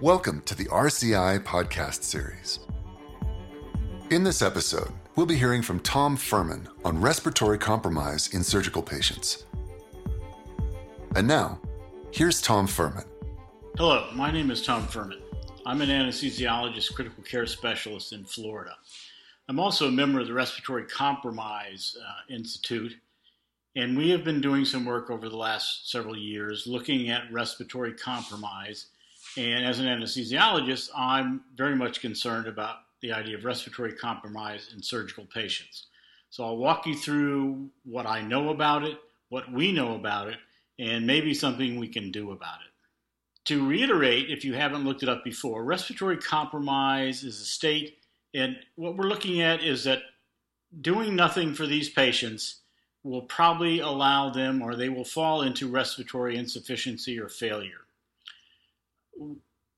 Welcome to the RCI podcast series. In this episode, we'll be hearing from Tom Furman on respiratory compromise in surgical patients. And now, here's Tom Furman. Hello, my name is Tom Furman. I'm an anesthesiologist, critical care specialist in Florida. I'm also a member of the Respiratory Compromise uh, Institute, and we have been doing some work over the last several years looking at respiratory compromise and as an anesthesiologist, I'm very much concerned about the idea of respiratory compromise in surgical patients. So I'll walk you through what I know about it, what we know about it, and maybe something we can do about it. To reiterate, if you haven't looked it up before, respiratory compromise is a state, and what we're looking at is that doing nothing for these patients will probably allow them or they will fall into respiratory insufficiency or failure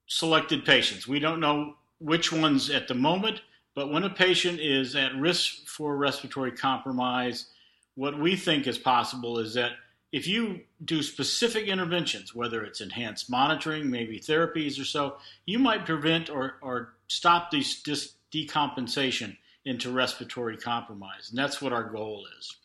selected patients. We don't know which ones at the moment, but when a patient is at risk for respiratory compromise, what we think is possible is that if you do specific interventions, whether it's enhanced monitoring, maybe therapies or so, you might prevent or, or stop this, this decompensation into respiratory compromise. And that's what our goal is.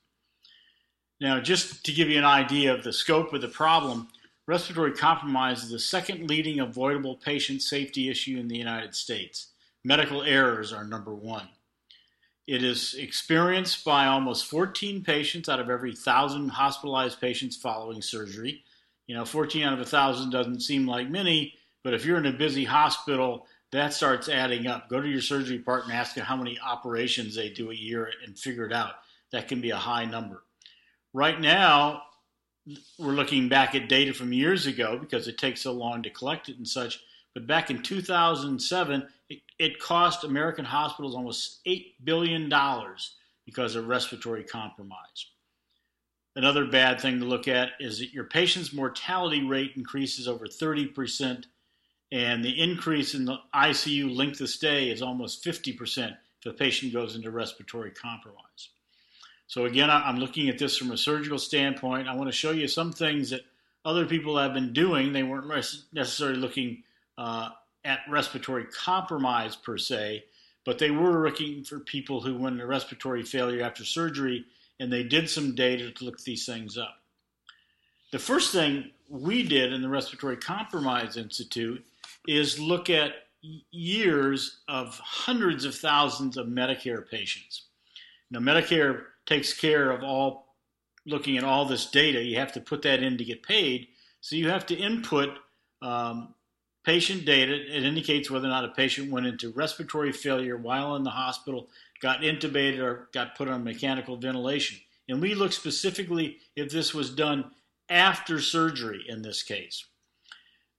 Now, just to give you an idea of the scope of the problem, respiratory compromise is the second leading avoidable patient safety issue in the United States. Medical errors are number one. It is experienced by almost 14 patients out of every 1,000 hospitalized patients following surgery. You know, 14 out of 1,000 doesn't seem like many, but if you're in a busy hospital, that starts adding up. Go to your surgery department, and ask them how many operations they do a year, and figure it out. That can be a high number. Right now, we're looking back at data from years ago because it takes so long to collect it and such. But back in 2007, it, it cost American hospitals almost $8 billion because of respiratory compromise. Another bad thing to look at is that your patient's mortality rate increases over 30%, and the increase in the ICU length of stay is almost 50% if a patient goes into respiratory compromise. So again, I'm looking at this from a surgical standpoint. I want to show you some things that other people have been doing. They weren't necessarily looking uh, at respiratory compromise per se, but they were looking for people who went into respiratory failure after surgery, and they did some data to look these things up. The first thing we did in the Respiratory Compromise Institute is look at years of hundreds of thousands of Medicare patients. Now, Medicare takes care of all looking at all this data. You have to put that in to get paid. So you have to input um, patient data. It indicates whether or not a patient went into respiratory failure while in the hospital, got intubated, or got put on mechanical ventilation. And we look specifically if this was done after surgery in this case,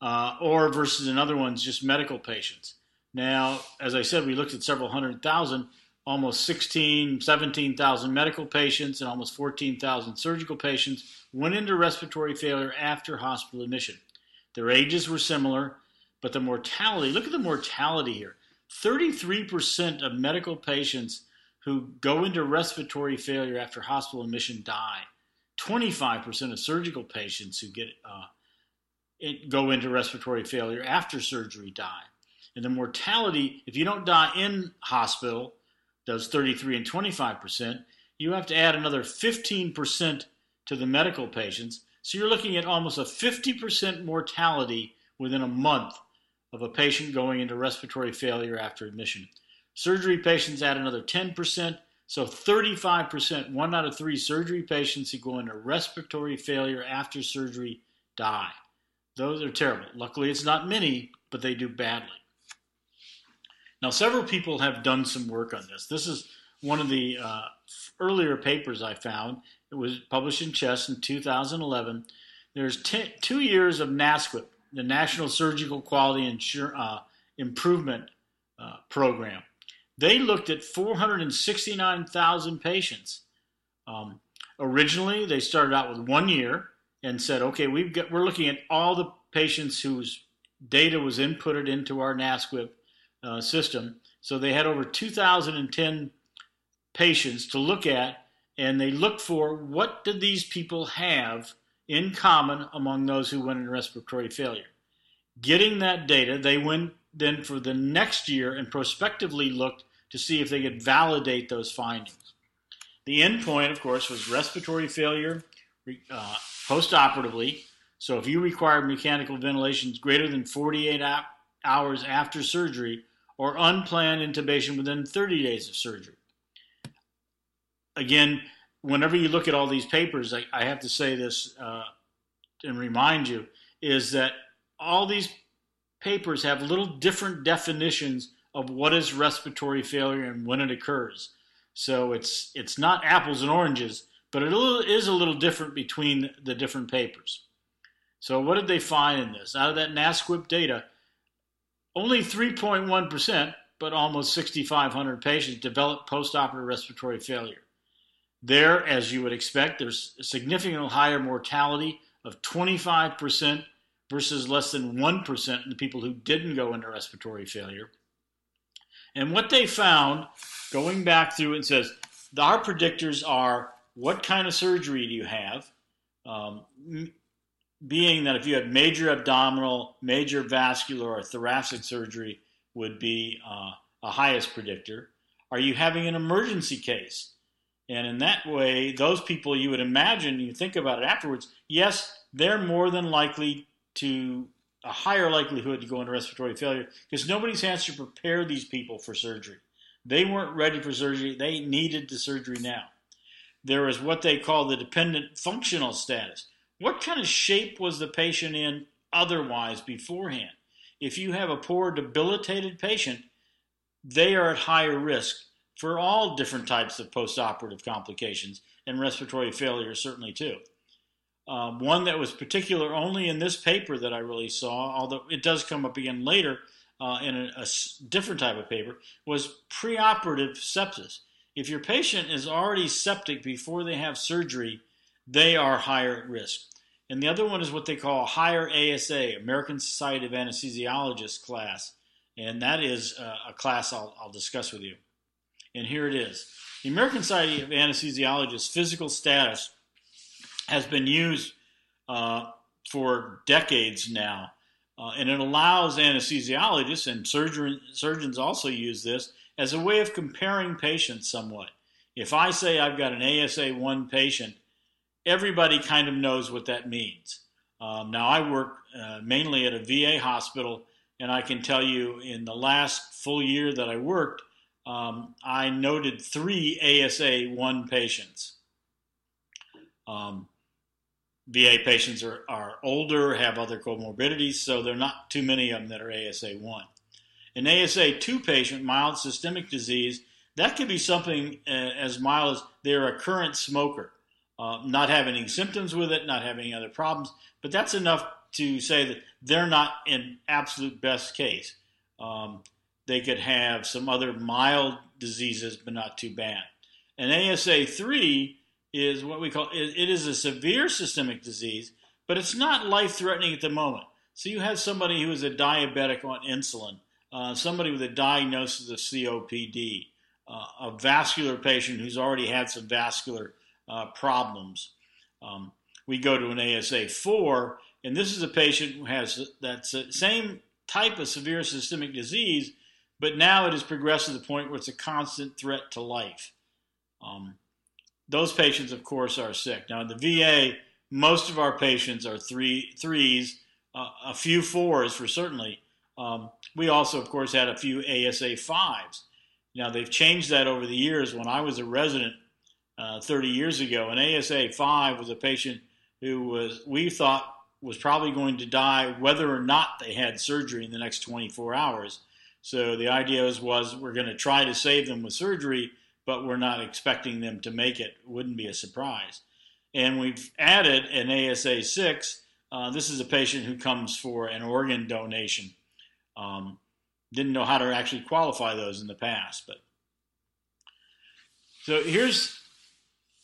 uh, or versus another one's just medical patients. Now, as I said, we looked at several hundred thousand almost 16, 17,000 medical patients and almost 14,000 surgical patients went into respiratory failure after hospital admission. Their ages were similar, but the mortality look at the mortality here 33% of medical patients who go into respiratory failure after hospital admission die. 25% of surgical patients who get uh, it, go into respiratory failure after surgery die. And the mortality, if you don't die in hospital, does 33 and 25%, you have to add another 15% to the medical patients. So you're looking at almost a 50% mortality within a month of a patient going into respiratory failure after admission. Surgery patients add another 10%, so 35%, one out of three surgery patients who go into respiratory failure after surgery die. Those are terrible. Luckily, it's not many, but they do badly. Now, several people have done some work on this. This is one of the uh, earlier papers I found. It was published in Chest in 2011. There's two years of NSQIP, the National Surgical Quality Insur- uh, Improvement uh, Program. They looked at 469,000 patients. Um, originally, they started out with one year and said, okay, we've got, we're looking at all the patients whose data was inputted into our NSQIP uh, system. So they had over 2,010 patients to look at, and they looked for what did these people have in common among those who went into respiratory failure. Getting that data, they went then for the next year and prospectively looked to see if they could validate those findings. The endpoint, of course, was respiratory failure uh, postoperatively. So if you required mechanical ventilation greater than 48 hours after surgery or unplanned intubation within 30 days of surgery. Again, whenever you look at all these papers, I, I have to say this uh, and remind you is that all these papers have little different definitions of what is respiratory failure and when it occurs. So it's it's not apples and oranges, but it is a little different between the different papers. So what did they find in this? Out of that NSQIP data, only 3.1%, but almost 6,500 patients develop postoperative respiratory failure. There, as you would expect, there's a significantly higher mortality of 25% versus less than 1% in the people who didn't go into respiratory failure. And what they found, going back through it, says our predictors are what kind of surgery do you have? Um, being that if you had major abdominal, major vascular, or thoracic surgery, would be uh, a highest predictor. Are you having an emergency case? And in that way, those people you would imagine, you think about it afterwards, yes, they're more than likely to a higher likelihood to go into respiratory failure because nobody's has to prepare these people for surgery. They weren't ready for surgery, they needed the surgery now. There is what they call the dependent functional status. What kind of shape was the patient in otherwise beforehand? If you have a poor, debilitated patient, they are at higher risk for all different types of postoperative complications, and respiratory failure certainly too. Um, one that was particular only in this paper that I really saw, although it does come up again later uh, in a, a, different type of paper, was preoperative sepsis. If your patient is already septic before they have surgery, they are higher at risk. And the other one is what they call higher ASA, American Society of Anesthesiologists class. And that is uh, a class I'll, I'll discuss with you. And here it is. The American Society of Anesthesiologists physical status has been used uh, for decades now. Uh, and it allows anesthesiologists and surgeon, surgeons also use this as a way of comparing patients somewhat. If I say I've got an ASA 1 patient, everybody kind of knows what that means. Um, now, I work uh, mainly at a VA hospital, and I can tell you in the last full year that I worked, um, I noted three ASA 1 patients. Um, VA patients are, are older, have other comorbidities, so there are not too many of them that are ASA 1. An ASA 2 patient, mild systemic disease, that could be something uh, as mild as they're a current smoker, uh, not having any symptoms with it, not having any other problems, but that's enough to say that they're not in absolute best case. Um, they could have some other mild diseases, but not too bad. An ASA 3 is what we call it is a severe systemic disease, but it's not life threatening at the moment. So you have somebody who is a diabetic on insulin, uh, somebody with a diagnosis of COPD, uh, a vascular patient who's already had some vascular uh, problems. Um, we go to an ASA 4, and this is a patient who has that same type of severe systemic disease, but now it has progressed to the point where it's a constant threat to life. Um, those patients, of course, are sick. Now, in the VA, most of our patients are three threes, uh, a few fours for certainly. Um, we also, of course, had a few ASA fives. Now, they've changed that over the years. When I was a resident uh, 30 years ago, an ASA 5 was a patient who was we thought was probably going to die whether or not they had surgery in the next 24 hours. So the idea was, was we're going to try to save them with surgery, but we're not expecting them to make it. it wouldn't be a surprise. And we've added an ASA 6. Uh, this is a patient who comes for an organ donation. Um, didn't know how to actually qualify those in the past, but so here's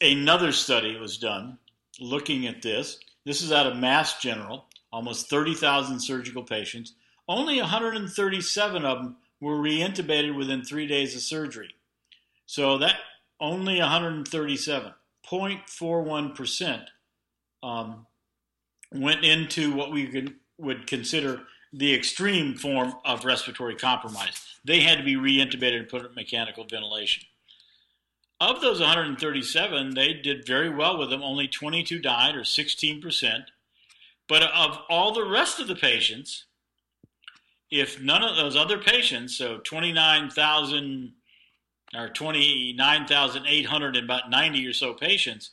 another study was done looking at this. This is out of Mass General, almost 30,000 surgical patients. Only 137 of them were reintubated within three days of surgery. So that only 137, 0.41% um, went into what we could, would consider the extreme form of respiratory compromise. They had to be reintubated and put in mechanical ventilation. Of those 137, they did very well with them. Only 22 died, or 16%. But of all the rest of the patients, if none of those other patients, so 29,000 or 29,800 and about 90 or so patients,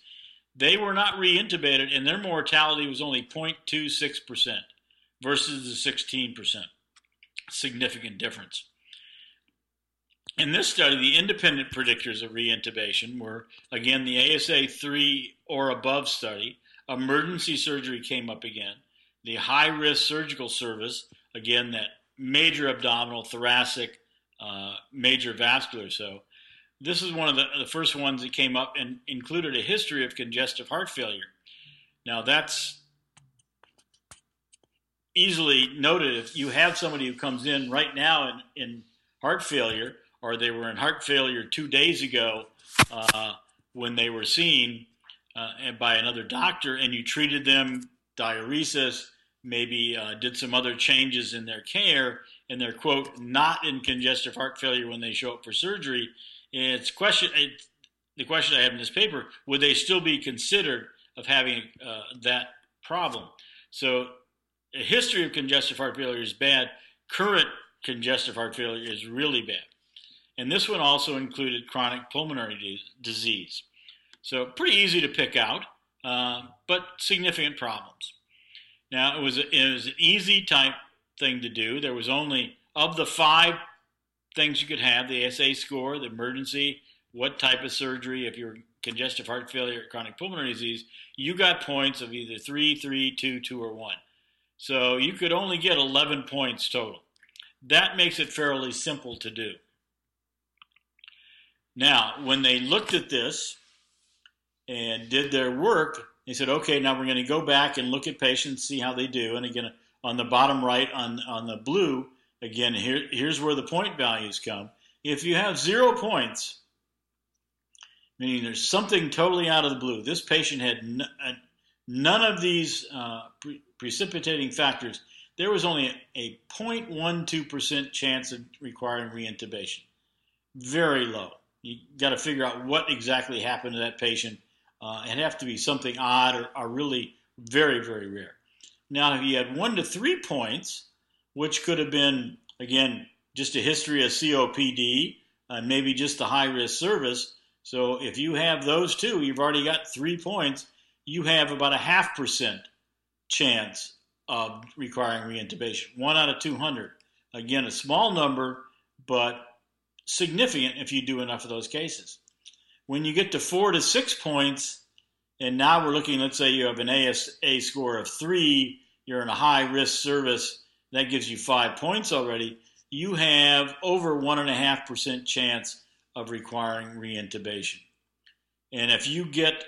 they were not reintubated and their mortality was only 0.26% versus the 16%. Significant difference. In this study, the independent predictors of reintubation were, again, the ASA 3 or above study. Emergency surgery came up again. The high risk surgical service, again, that major abdominal, thoracic, uh, major vascular. So, this is one of the, the first ones that came up and included a history of congestive heart failure. Now, that's easily noted if you have somebody who comes in right now in, in heart failure or they were in heart failure two days ago uh, when they were seen uh, by another doctor, and you treated them diuresis, maybe uh, did some other changes in their care, and they're quote not in congestive heart failure when they show up for surgery. It's question. The question I have in this paper: Would they still be considered of having uh, that problem? So, a history of congestive heart failure is bad. Current congestive heart failure is really bad. And this one also included chronic pulmonary disease. So pretty easy to pick out, uh, but significant problems. Now it was a, it was an easy type thing to do. There was only of the five things you could have: the ASA score, the emergency, what type of surgery, if you're congestive heart failure, chronic pulmonary disease, you got points of either three, three, two, two, or one. So you could only get 11 points total. That makes it fairly simple to do. Now, when they looked at this and did their work, they said, okay, now we're going to go back and look at patients, see how they do. And again, on the bottom right, on, on the blue, again, here, here's where the point values come. If you have zero points, meaning there's something totally out of the blue, this patient had n- uh, none of these uh, pre- precipitating factors, there was only a, a 0.12% chance of requiring reintubation. Very low you got to figure out what exactly happened to that patient. Uh, it'd have to be something odd or, or, really very, very rare. Now, if you had one to three points, which could have been, again, just a history of COPD, uh, maybe just a high risk service. So if you have those two, you've already got three points. You have about a half percent chance of requiring reintubation, one out of 200. Again, a small number, but significant if you do enough of those cases. When you get to four to six points, and now we're looking, let's say you have an ASA score of three, you're in a high risk service, that gives you five points already. You have over one and a half percent chance of requiring reintubation. And if you get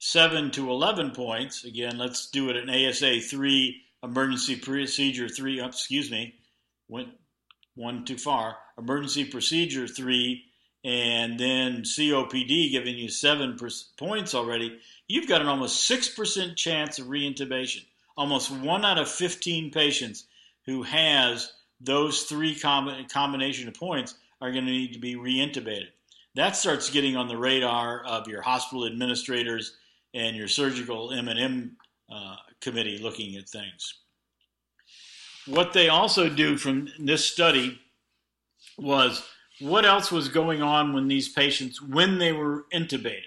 seven to 11 points, again, let's do it an ASA three, emergency procedure three, oh, excuse me, went one too far, emergency procedure three, and then COPD giving you seven points already, you've got an almost 6% chance of reintubation. Almost one out of 15 patients who has those three com- combination of points are going to need to be reintubated. That starts getting on the radar of your hospital administrators and your surgical M&M uh, committee looking at things. What they also do from this study was what else was going on when these patients, when they were intubated.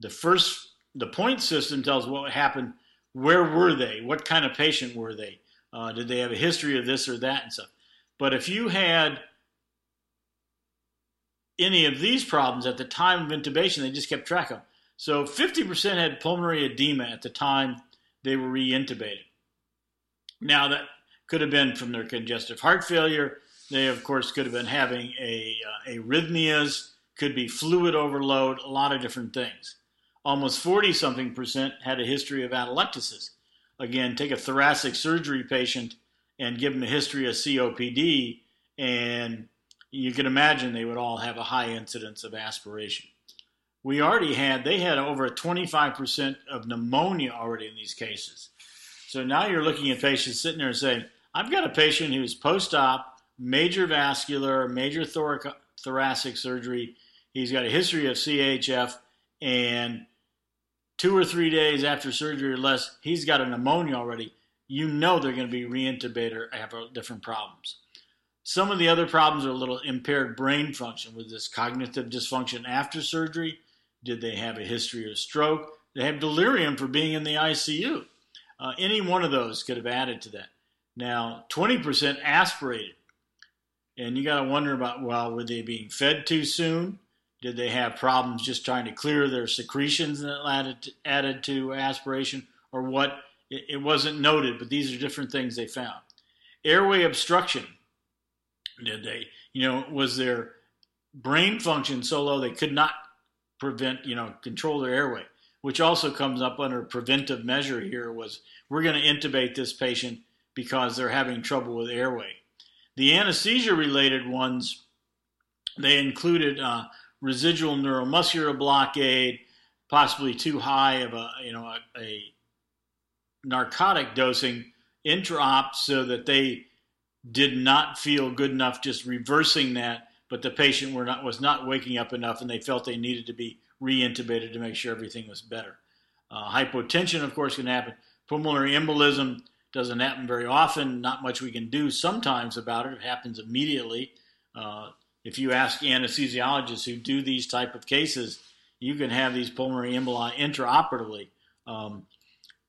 The first, the point system tells what happened. Where were they? What kind of patient were they? Uh, did they have a history of this or that and stuff? But if you had any of these problems at the time of intubation, they just kept track of. So 50% had pulmonary edema at the time they were reintubated. Now that could have been from their congestive heart failure. They, of course, could have been having a, uh, arrhythmias, could be fluid overload, a lot of different things. Almost 40 something percent had a history of atelectasis. Again, take a thoracic surgery patient and give them a history of COPD, and you can imagine they would all have a high incidence of aspiration. We already had, they had over 25% of pneumonia already in these cases. So now you're looking at patients sitting there and saying, I've got a patient who's post op, major vascular, major thorac- thoracic surgery. He's got a history of CHF, and two or three days after surgery or less, he's got a pneumonia already. You know they're going to be reintubated or have different problems. Some of the other problems are a little impaired brain function with this cognitive dysfunction after surgery. Did they have a history of stroke? They have delirium for being in the ICU. Uh, any one of those could have added to that. Now, 20% aspirated. And you got to wonder about well, were they being fed too soon? Did they have problems just trying to clear their secretions that added to, added to aspiration, or what? It, it wasn't noted, but these are different things they found. Airway obstruction. Did they, you know, was their brain function so low they could not prevent, you know, control their airway? Which also comes up under preventive measure here was we're going to intubate this patient because they're having trouble with airway. The anesthesia related ones, they included uh, residual neuromuscular blockade, possibly too high of a you know a, a narcotic dosing intra-op so that they did not feel good enough just reversing that, but the patient not was not waking up enough and they felt they needed to be reintubated to make sure everything was better. Uh, hypotension, of course, can happen. Pulmonary embolism doesn't happen very often. Not much we can do sometimes about it. It happens immediately. Uh, if you ask anesthesiologists who do these type of cases, you can have these pulmonary emboli intraoperatively. Um,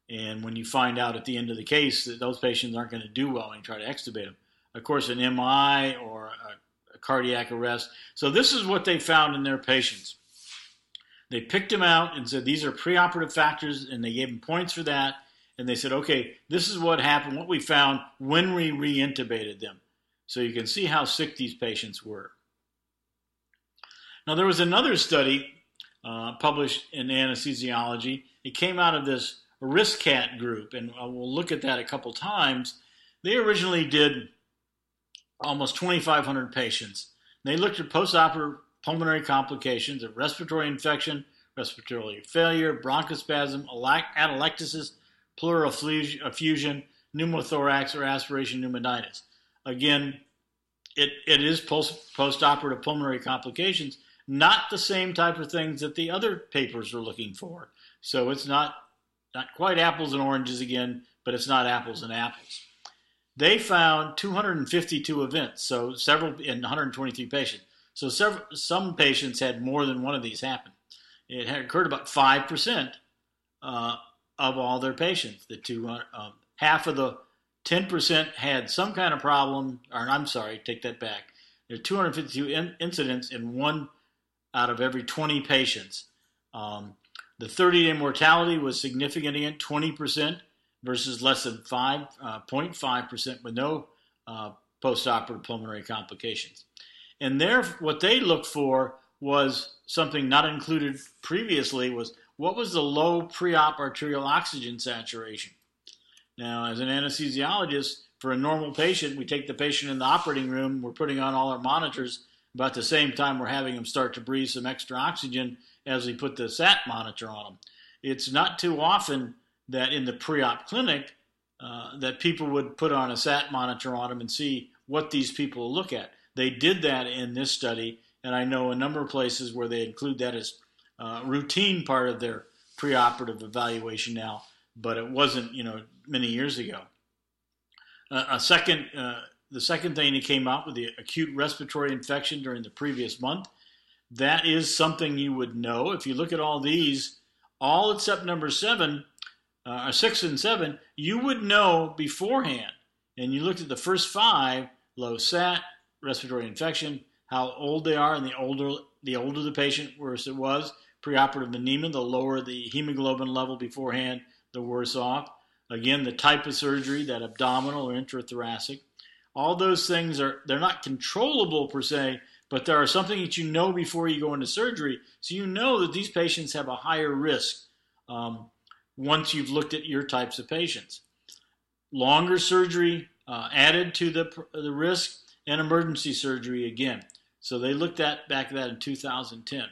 and when you find out at the end of the case that those patients aren't going to do well and try to extubate them, of course, an MI or a, a cardiac arrest. So this is what they found in their patients. They picked them out and said these are preoperative factors, and they gave them points for that. And they said, okay, this is what happened, what we found when we reintubated them. So you can see how sick these patients were. Now, there was another study uh, published in anesthesiology. It came out of this ARISCAT group, and we'll look at that a couple times. They originally did almost 2,500 patients. They looked at postoperative pulmonary complications of respiratory infection, respiratory failure, bronchospasm, atelectasis, pleural effusion, pneumothorax, or aspiration pneumonitis. Again, it, it is post, postoperative pulmonary complications, not the same type of things that the other papers were looking for. So it's not not quite apples and oranges again, but it's not apples and apples. They found 252 events, so several in 123 patients. So several, some patients had more than one of these happen. It had occurred about five percent uh, of all their patients. The two uh, half of the 10 percent had some kind of problem. Or I'm sorry, take that back. There are 252 in, incidents in one out of every 20 patients. Um, the 30 day mortality was significant again, 20% versus less than 5.5% uh, with no uh, postoperative pulmonary complications. And there, what they looked for was something not included previously was what was the low pre-op arterial oxygen saturation. Now, as an anesthesiologist, for a normal patient, we take the patient in the operating room, we're putting on all our monitors, about the same time we're having them start to breathe some extra oxygen as we put the SAT monitor on them. It's not too often that in the pre-op clinic uh, that people would put on a SAT monitor on them and see what these people look at. They did that in this study, and I know a number of places where they include that as uh, routine part of their preoperative evaluation now, but it wasn't, you know, many years ago. Uh, a second, uh, the second thing that came out with the acute respiratory infection during the previous month that is something you would know. If you look at all these, all except number seven, uh, six and seven, you would know beforehand. And you looked at the first five, low SAT, respiratory infection, how old they are, and the older the older the patient, worse it was. Preoperative anemia, the lower the hemoglobin level beforehand, the worse off. Again, the type of surgery, that abdominal or intrathoracic. All those things are they're not controllable per se, but there are something that you know before you go into surgery. So you know that these patients have a higher risk um, once you've looked at your types of patients. Longer surgery uh, added to the, the risk and emergency surgery again. So they looked at back at that in 2010.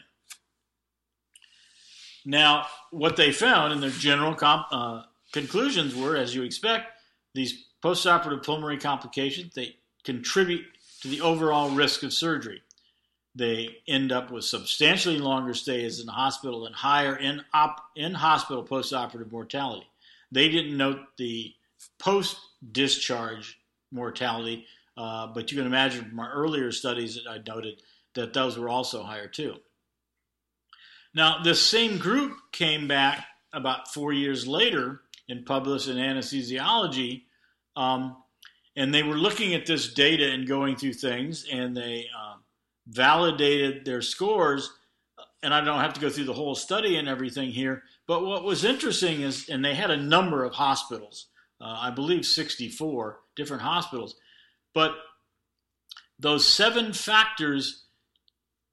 Now, what they found in their general comp, uh, conclusions were, as you expect, these postoperative pulmonary complications they contribute to the overall risk of surgery. They end up with substantially longer stays in the hospital and higher in op, in hospital postoperative mortality. They didn't note the post discharge mortality, uh, but you can imagine from our earlier studies that I noted that those were also higher too. Now, this same group came back about four years later and published in Anesthesiology, um, and they were looking at this data and going through things, and they um, validated their scores. And I don't have to go through the whole study and everything here, but what was interesting is, and they had a number of hospitals, uh, I believe 64 different hospitals, but those seven factors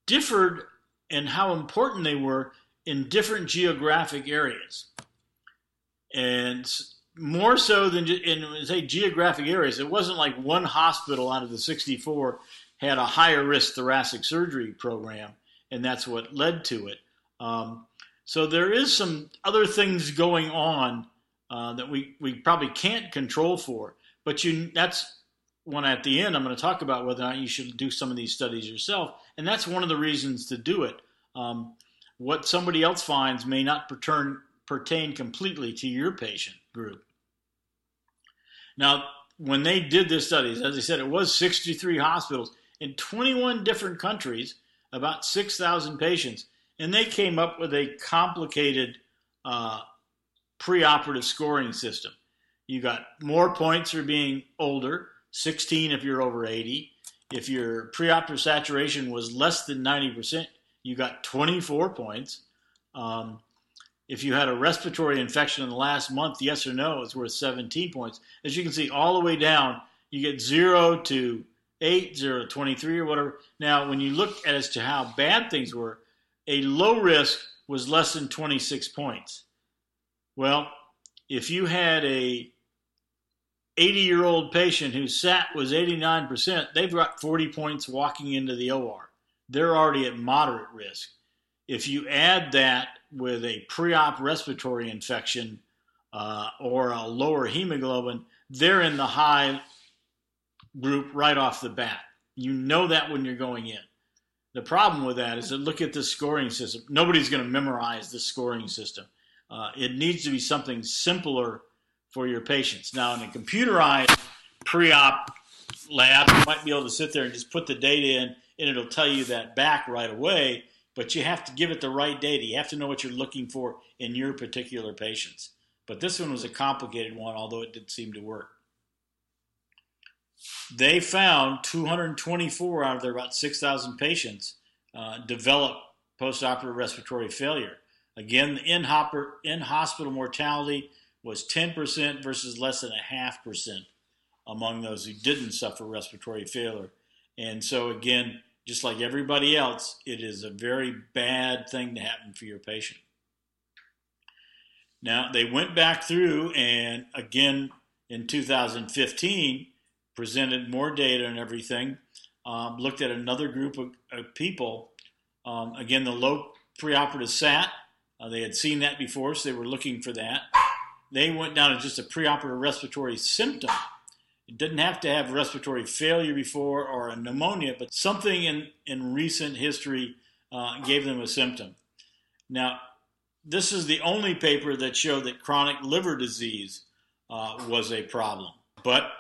differed in how important they were in different geographic areas. And more so than in say geographic areas, it wasn't like one hospital out of the 64 had a higher risk thoracic surgery program, and that's what led to it. Um, so there is some other things going on uh, that we, we probably can't control for, but you that's when at the end I'm going to talk about whether or not you should do some of these studies yourself, and that's one of the reasons to do it. Um, what somebody else finds may not pertain completely to your patient group. Now, when they did this studies, as I said, it was 63 hospitals in 21 different countries, about 6,000 patients, and they came up with a complicated uh, preoperative scoring system. You got more points for being older, 16 if you're over 80. If your preoperative saturation was less than 90%, you got 24 points. Um, if you had a respiratory infection in the last month, yes or no, it's worth 17 points. As you can see, all the way down, you get 0 to 8, 0 to 23 or whatever. Now, when you look at as to how bad things were, a low risk was less than 26 points. Well, if you had a 80 year old patient whose SAT was 89%, they've got 40 points walking into the OR. They're already at moderate risk. If you add that with a pre op respiratory infection uh, or a lower hemoglobin, they're in the high group right off the bat. You know that when you're going in. The problem with that is that look at the scoring system. Nobody's going to memorize the scoring system. Uh, it needs to be something simpler for your patients. Now, in a computerized pre-op lab, you might be able to sit there and just put the data in, and it'll tell you that back right away. But you have to give it the right data. You have to know what you're looking for in your particular patients. But this one was a complicated one, although it did seem to work. They found 224 out of their about 6,000 patients uh, develop postoperative respiratory failure. Again, the in hospital mortality was 10% versus less than a half percent among those who didn't suffer respiratory failure. And so, again, just like everybody else, it is a very bad thing to happen for your patient. Now, they went back through and again in 2015 presented more data and everything, um, looked at another group of, of people. Um, again, the low preoperative SAT, uh, they had seen that before, so they were looking for that. They went down to just a preoperative respiratory symptom. It didn't have to have respiratory failure before or a pneumonia, but something in, in recent history uh, gave them a symptom. Now, this is the only paper that showed that chronic liver disease uh, was a problem. But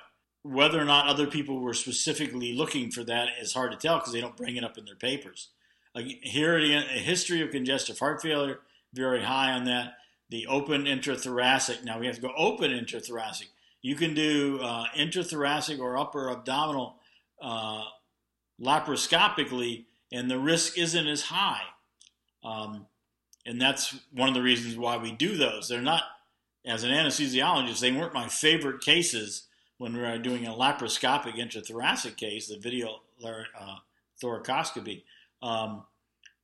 whether or not other people were specifically looking for that is hard to tell because they don't bring it up in their papers. here again, a history of congestive heart failure, very high on that. The open intrathoracic. Now we have to go open intrathoracic. You can do uh, intrathoracic or upper abdominal uh, laparoscopically, and the risk isn't as high. Um, and that's one of the reasons why we do those. They're not, as an anesthesiologist, they weren't my favorite cases when we were doing a laparoscopic intrathoracic case, the video uh, thoracoscopy. Um,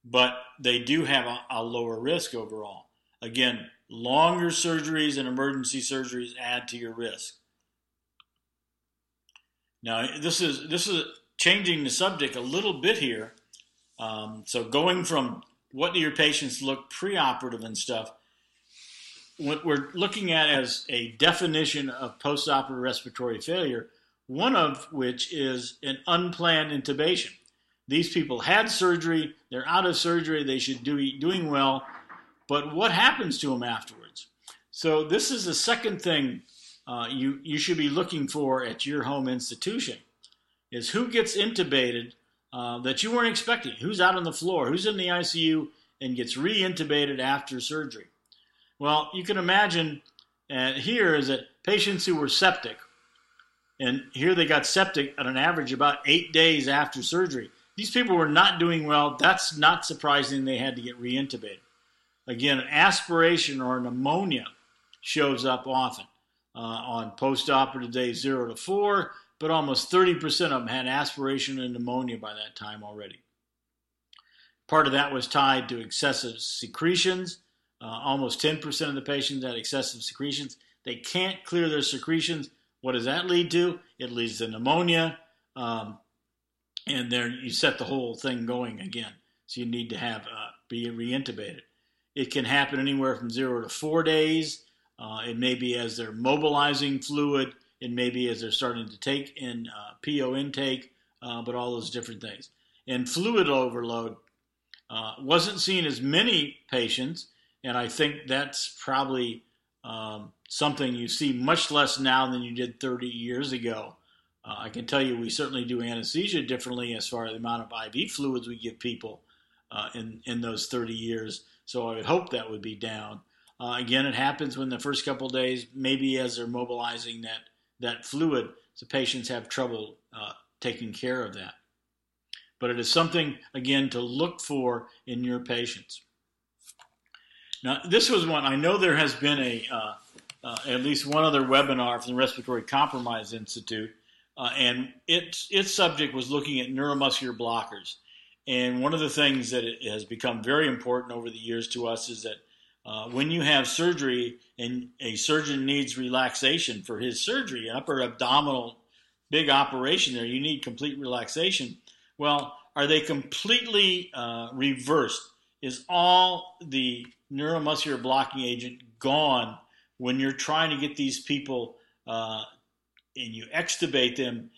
but they do have a, a, lower risk overall. Again, longer surgeries and emergency surgeries add to your risk. Now, this is this is changing the subject a little bit here. Um, so going from what do your patients look preoperative and stuff, what we're looking at as a definition of postoperative respiratory failure, one of which is an unplanned intubation. These people had surgery, they're out of surgery, they should be doing well, but what happens to them afterwards? So, this is the second thing uh, you, you should be looking for at your home institution is who gets intubated uh, that you weren't expecting, who's out on the floor, who's in the ICU and gets re-intubated after surgery. Well, you can imagine uh, here is that patients who were septic, and here they got septic at an average about eight days after surgery. These people were not doing well. That's not surprising they had to get reintubated. Again, aspiration or pneumonia shows up often uh, on postoperative day zero to four, but almost 30% of them had aspiration and pneumonia by that time already. Part of that was tied to excessive secretions. Uh, almost 10% of the patients had excessive secretions. They can't clear their secretions. What does that lead to? It leads to pneumonia, um, and there you set the whole thing going again. So you need to have uh, be reintubated. It can happen anywhere from zero to four days. Uh, it may be as they're mobilizing fluid. It may be as they're starting to take in uh, PO intake, uh, but all those different things. And fluid overload uh, wasn't seen as many patients, and I think that's probably um, something you see much less now than you did 30 years ago. Uh, I can tell you we certainly do anesthesia differently as far as the amount of IV fluids we give people uh, in, in those 30 years. So I would hope that would be down. Uh, again, it happens when the first couple days, maybe as they're mobilizing that, that fluid, the patients have trouble uh, taking care of that. But it is something, again, to look for in your patients. Now, this was one, I know there has been a, uh, uh, at least one other webinar from the Respiratory Compromise Institute, uh, and its, its subject was looking at neuromuscular blockers. And one of the things that has become very important over the years to us is that uh, when you have surgery and a surgeon needs relaxation for his surgery, upper abdominal big operation there, you need complete relaxation. Well, are they completely uh, reversed? Is all the neuromuscular blocking agent gone when you're trying to get these people uh, and you extubate them?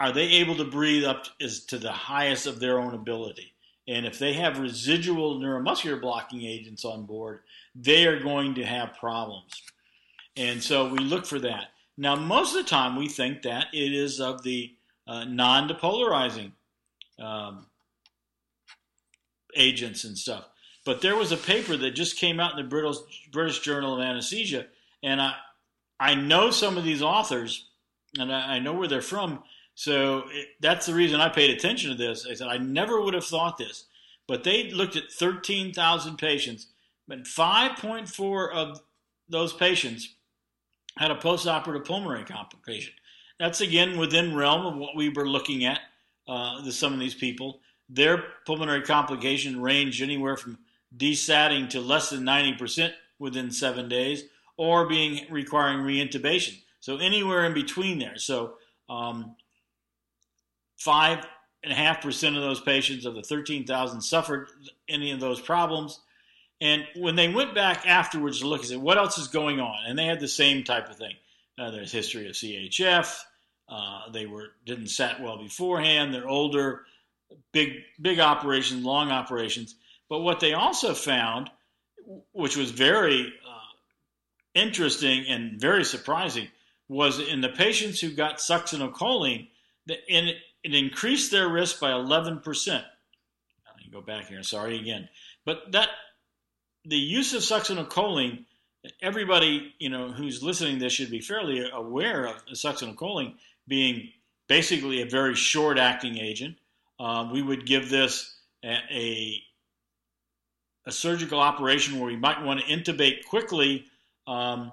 Are they able to breathe up to the highest of their own ability? And if they have residual neuromuscular blocking agents on board, they are going to have problems. And so we look for that. Now, most of the time, we think that it is of the uh, non depolarizing um, agents and stuff. But there was a paper that just came out in the British, British Journal of Anesthesia, and I, I know some of these authors, and I, I know where they're from. So it, that's the reason I paid attention to this. I said I never would have thought this, but they looked at 13,000 patients, but 5.4 of those patients had a postoperative pulmonary complication. That's again within realm of what we were looking at. Uh, the, some of these people, their pulmonary complication range anywhere from desatting to less than 90% within seven days, or being requiring reintubation. So anywhere in between there. So um, five and a half percent of those patients of the 13,000 suffered any of those problems. And when they went back afterwards to look and say, what else is going on? And they had the same type of thing. Uh, there's history of CHF. Uh, they were didn't sat well beforehand. They're older, big big operations, long operations. But what they also found, which was very uh, interesting and very surprising, was in the patients who got succinylcholine, that it, it increased their risk by 11%. Let me go back here. Sorry again. But that the use of succinylcholine, everybody you know who's listening this should be fairly aware of succinylcholine being basically a very short acting agent. Um, we would give this a, a, a, surgical operation where we might want to intubate quickly, um,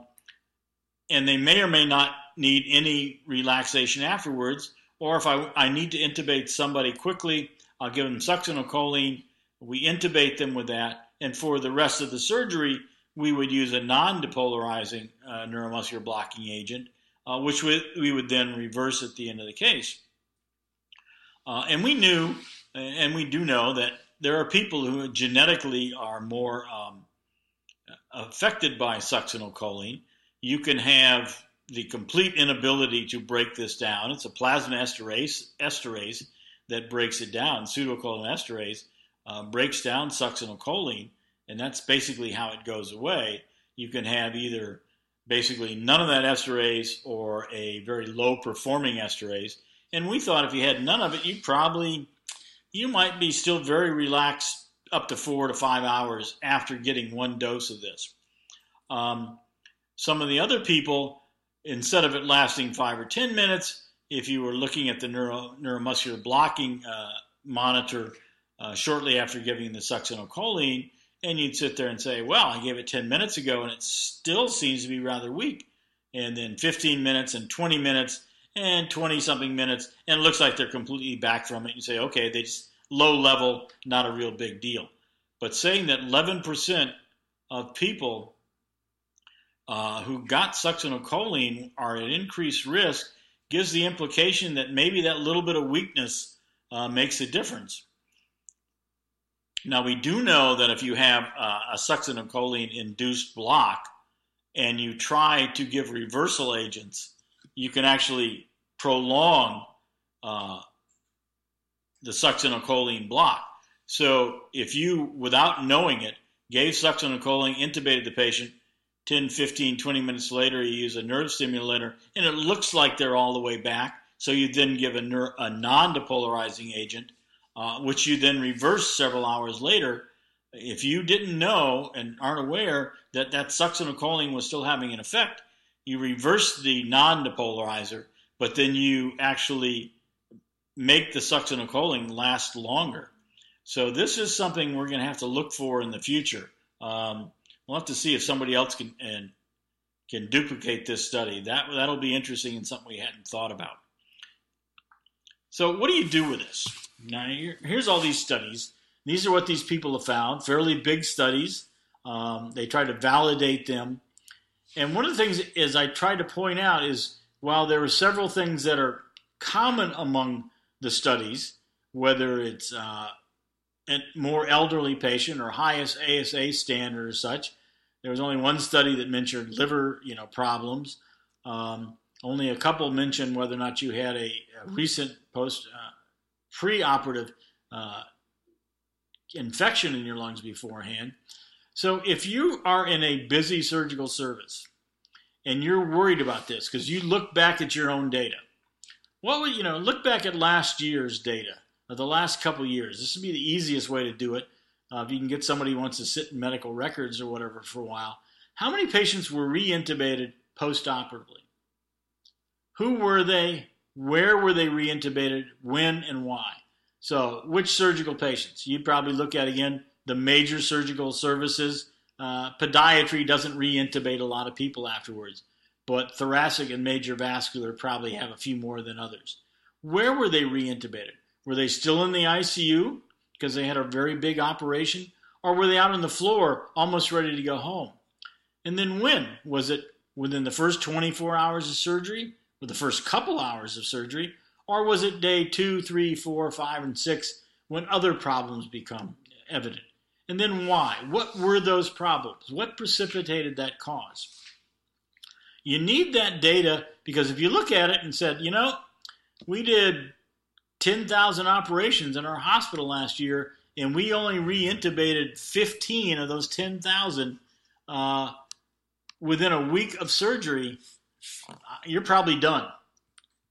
and they may or may not need any relaxation afterwards. Or if I, I need to intubate somebody quickly, I'll give them succinylcholine. We intubate them with that. And for the rest of the surgery, we would use a non depolarizing uh, neuromuscular blocking agent uh, which we, we would then reverse at the end of the case. Uh, and we knew, and we do know, that there are people who genetically are more um, affected by succinylcholine, you can have the complete inability to break this down. It's a plasma esterase, esterase that breaks it down. Pseudocholinesterase uh, breaks down succinylcholine, and that's basically how it goes away. You can have either basically none of that esterase or a very low performing esterase. And we thought if you had none of it, you probably you might be still very relaxed up to four to five hours after getting one dose of this. Um, some of the other people, instead of it lasting five or ten minutes, if you were looking at the neuro, neuromuscular blocking uh, monitor uh, shortly after giving the succinylcholine, and you'd sit there and say, well, I gave it 10 minutes ago and it still seems to be rather weak. And then 15 minutes and 20 minutes and 20 something minutes, and it looks like they're completely back from it. You say, okay, they just low level, not a real big deal. But saying that 11% of people uh, who got succinylcholine are at increased risk gives the implication that maybe that little bit of weakness uh, makes a difference. Now, we do know that if you have uh, a succinylcholine induced block and you try to give reversal agents, you can actually prolong uh, the succinylcholine block. So, if you, without knowing it, gave succinylcholine, intubated the patient, 10, 15, 20 minutes later, you use a nerve stimulator, and it looks like they're all the way back. So, you then give a, ner- a non depolarizing agent uh, which you then reverse several hours later. If you didn't know and aren't aware that that succinylcholine was still having an effect, you reverse the non-depolarizer, but then you actually make the succinylcholine last longer. So this is something we're going to have to look for in the future. Um, we'll have to see if somebody else can and can duplicate this study. That that'll be interesting and something we hadn't thought about. So what do you do with this? Now, here's all these studies. These are what these people have found, fairly big studies. Um, they try to validate them. And one of the things is I tried to point out is while there are several things that are common among the studies, whether it's uh, more elderly patient or highest ASA standard or such, there was only one study that mentioned liver, you know, problems. Um, only a couple mentioned whether or not you had a, a recent post uh, preoperative uh, infection in your lungs beforehand. So if you are in a busy surgical service and you're worried about this because you look back at your own data, what would you know? Look back at last year's data, the last couple years. This would be the easiest way to do it. Uh, if you can get somebody who wants to sit in medical records or whatever for a while, how many patients were reintubated post-operatively? Who were they? Where were they reintubated? When and why? So, which surgical patients? You'd probably look at again the major surgical services. Uh, podiatry doesn't reintubate a lot of people afterwards, but thoracic and major vascular probably have a few more than others. Where were they reintubated? Were they still in the ICU because they had a very big operation? Or were they out on the floor almost ready to go home? And then when? Was it within the first 24 hours of surgery? with the first couple hours of surgery, or was it day two, three, four, five, and six when other problems become evident? And then why? What were those problems? What precipitated that cause? You need that data because if you look at it and said, you know, we did 10,000 operations in our hospital last year and we only reintubated 15 of those 10,000 uh, within a week of surgery, you're probably done.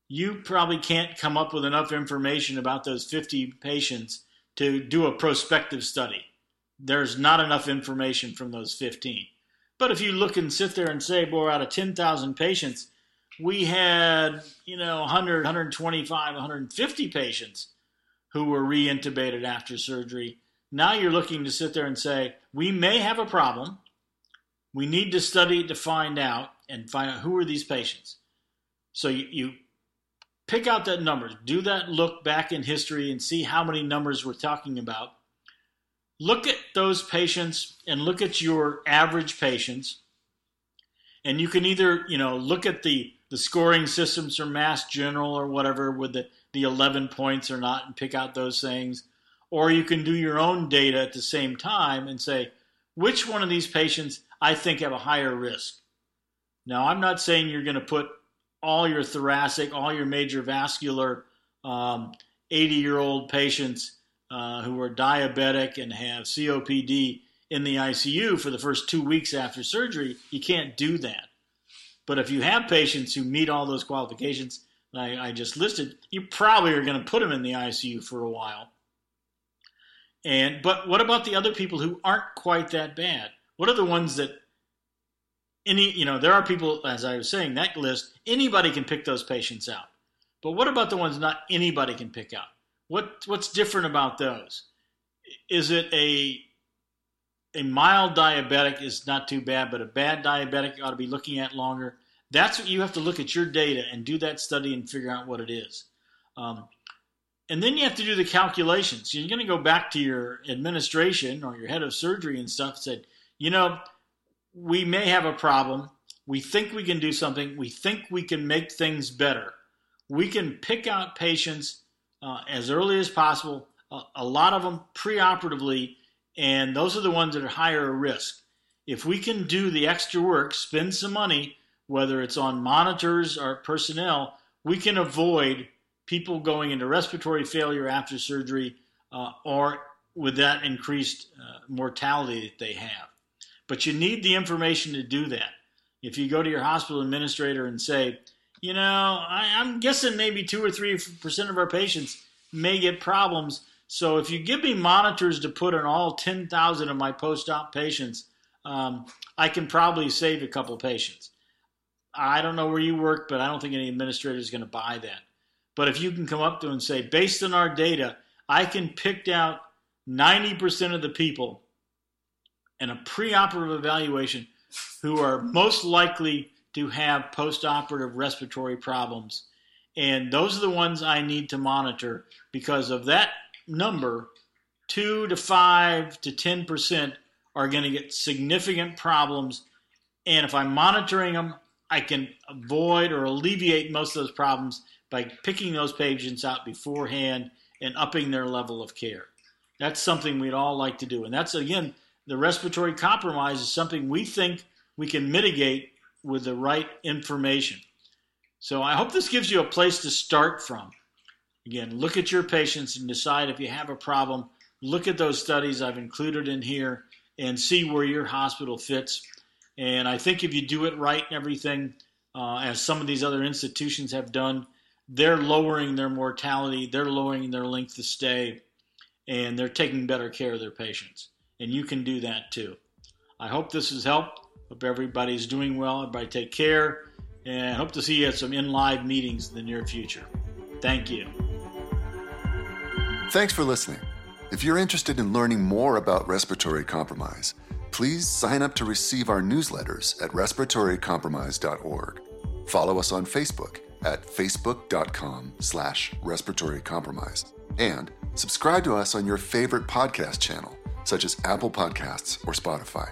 You probably can't come up with enough information about those 50 patients to do a prospective study. There's not enough information from those 15. But if you look and sit there and say, boy, out of 10,000 patients, we had, you know, 100, 125, 150 patients who were reintubated after surgery. Now you're looking to sit there and say, we may have a problem. We need to study to find out and find out who are these patients. So you, you pick out that numbers, do that look back in history and see how many numbers we're talking about. Look at those patients and look at your average patients. And you can either, you know, look at the, the scoring systems from Mass General or whatever with the, the 11 points or not and pick out those things. Or you can do your own data at the same time and say, which one of these patients I think have a higher risk. Now, I'm not saying you're going to put all your thoracic, all your major vascular 80 um, year old patients uh, who are diabetic and have COPD in the ICU for the first two weeks after surgery. You can't do that. But if you have patients who meet all those qualifications I, I just listed, you probably are going to put them in the ICU for a while. And but what about the other people who aren't quite that bad? What are the ones that any you know there are people as I was saying that list anybody can pick those patients out. But what about the ones not anybody can pick out? What what's different about those? Is it a a mild diabetic is not too bad, but a bad diabetic ought to be looking at longer. That's what you have to look at your data and do that study and figure out what it is. Um, and then you have to do the calculations. You're going to go back to your administration or your head of surgery and stuff and said, you know, we may have a problem. We think we can do something. We think we can make things better. We can pick out patients uh, as early as possible, uh, a lot of them preoperatively, and those are the ones that are higher risk. If we can do the extra work, spend some money, whether it's on monitors or personnel, we can avoid people going into respiratory failure after surgery uh, or with that increased uh, mortality that they have. But you need the information to do that. If you go to your hospital administrator and say, you know, I, am guessing maybe two or three percent of our patients may get problems. So if you give me monitors to put on all 10,000 of my post-op patients, um, I can probably save a couple patients. I don't know where you work, but I don't think any administrator is going to buy that. But if you can come up to and say, based on our data, I can pick out 90% of the people in a preoperative evaluation who are most likely to have postoperative respiratory problems. And those are the ones I need to monitor because of that number, 2 to 5 to 10% are going to get significant problems. And if I'm monitoring them, I can avoid or alleviate most of those problems by picking those patients out beforehand and upping their level of care. That's something we'd all like to do. And that's, again, the respiratory compromise is something we think we can mitigate with the right information. So I hope this gives you a place to start from. Again, look at your patients and decide if you have a problem. Look at those studies I've included in here and see where your hospital fits. And I think if you do it right and everything, uh, as some of these other institutions have done, they're lowering their mortality, they're lowering their length of stay, and they're taking better care of their patients. And you can do that too. I hope this has helped. Hope everybody's doing well. Everybody take care. And hope to see you at some in live meetings in the near future. Thank you. Thanks for listening. If you're interested in learning more about respiratory compromise, please sign up to receive our newsletters at respiratorycompromise.org. Follow us on Facebook at facebook.com slash respiratory compromise. And subscribe to us on your favorite podcast channel, such as Apple Podcasts or Spotify.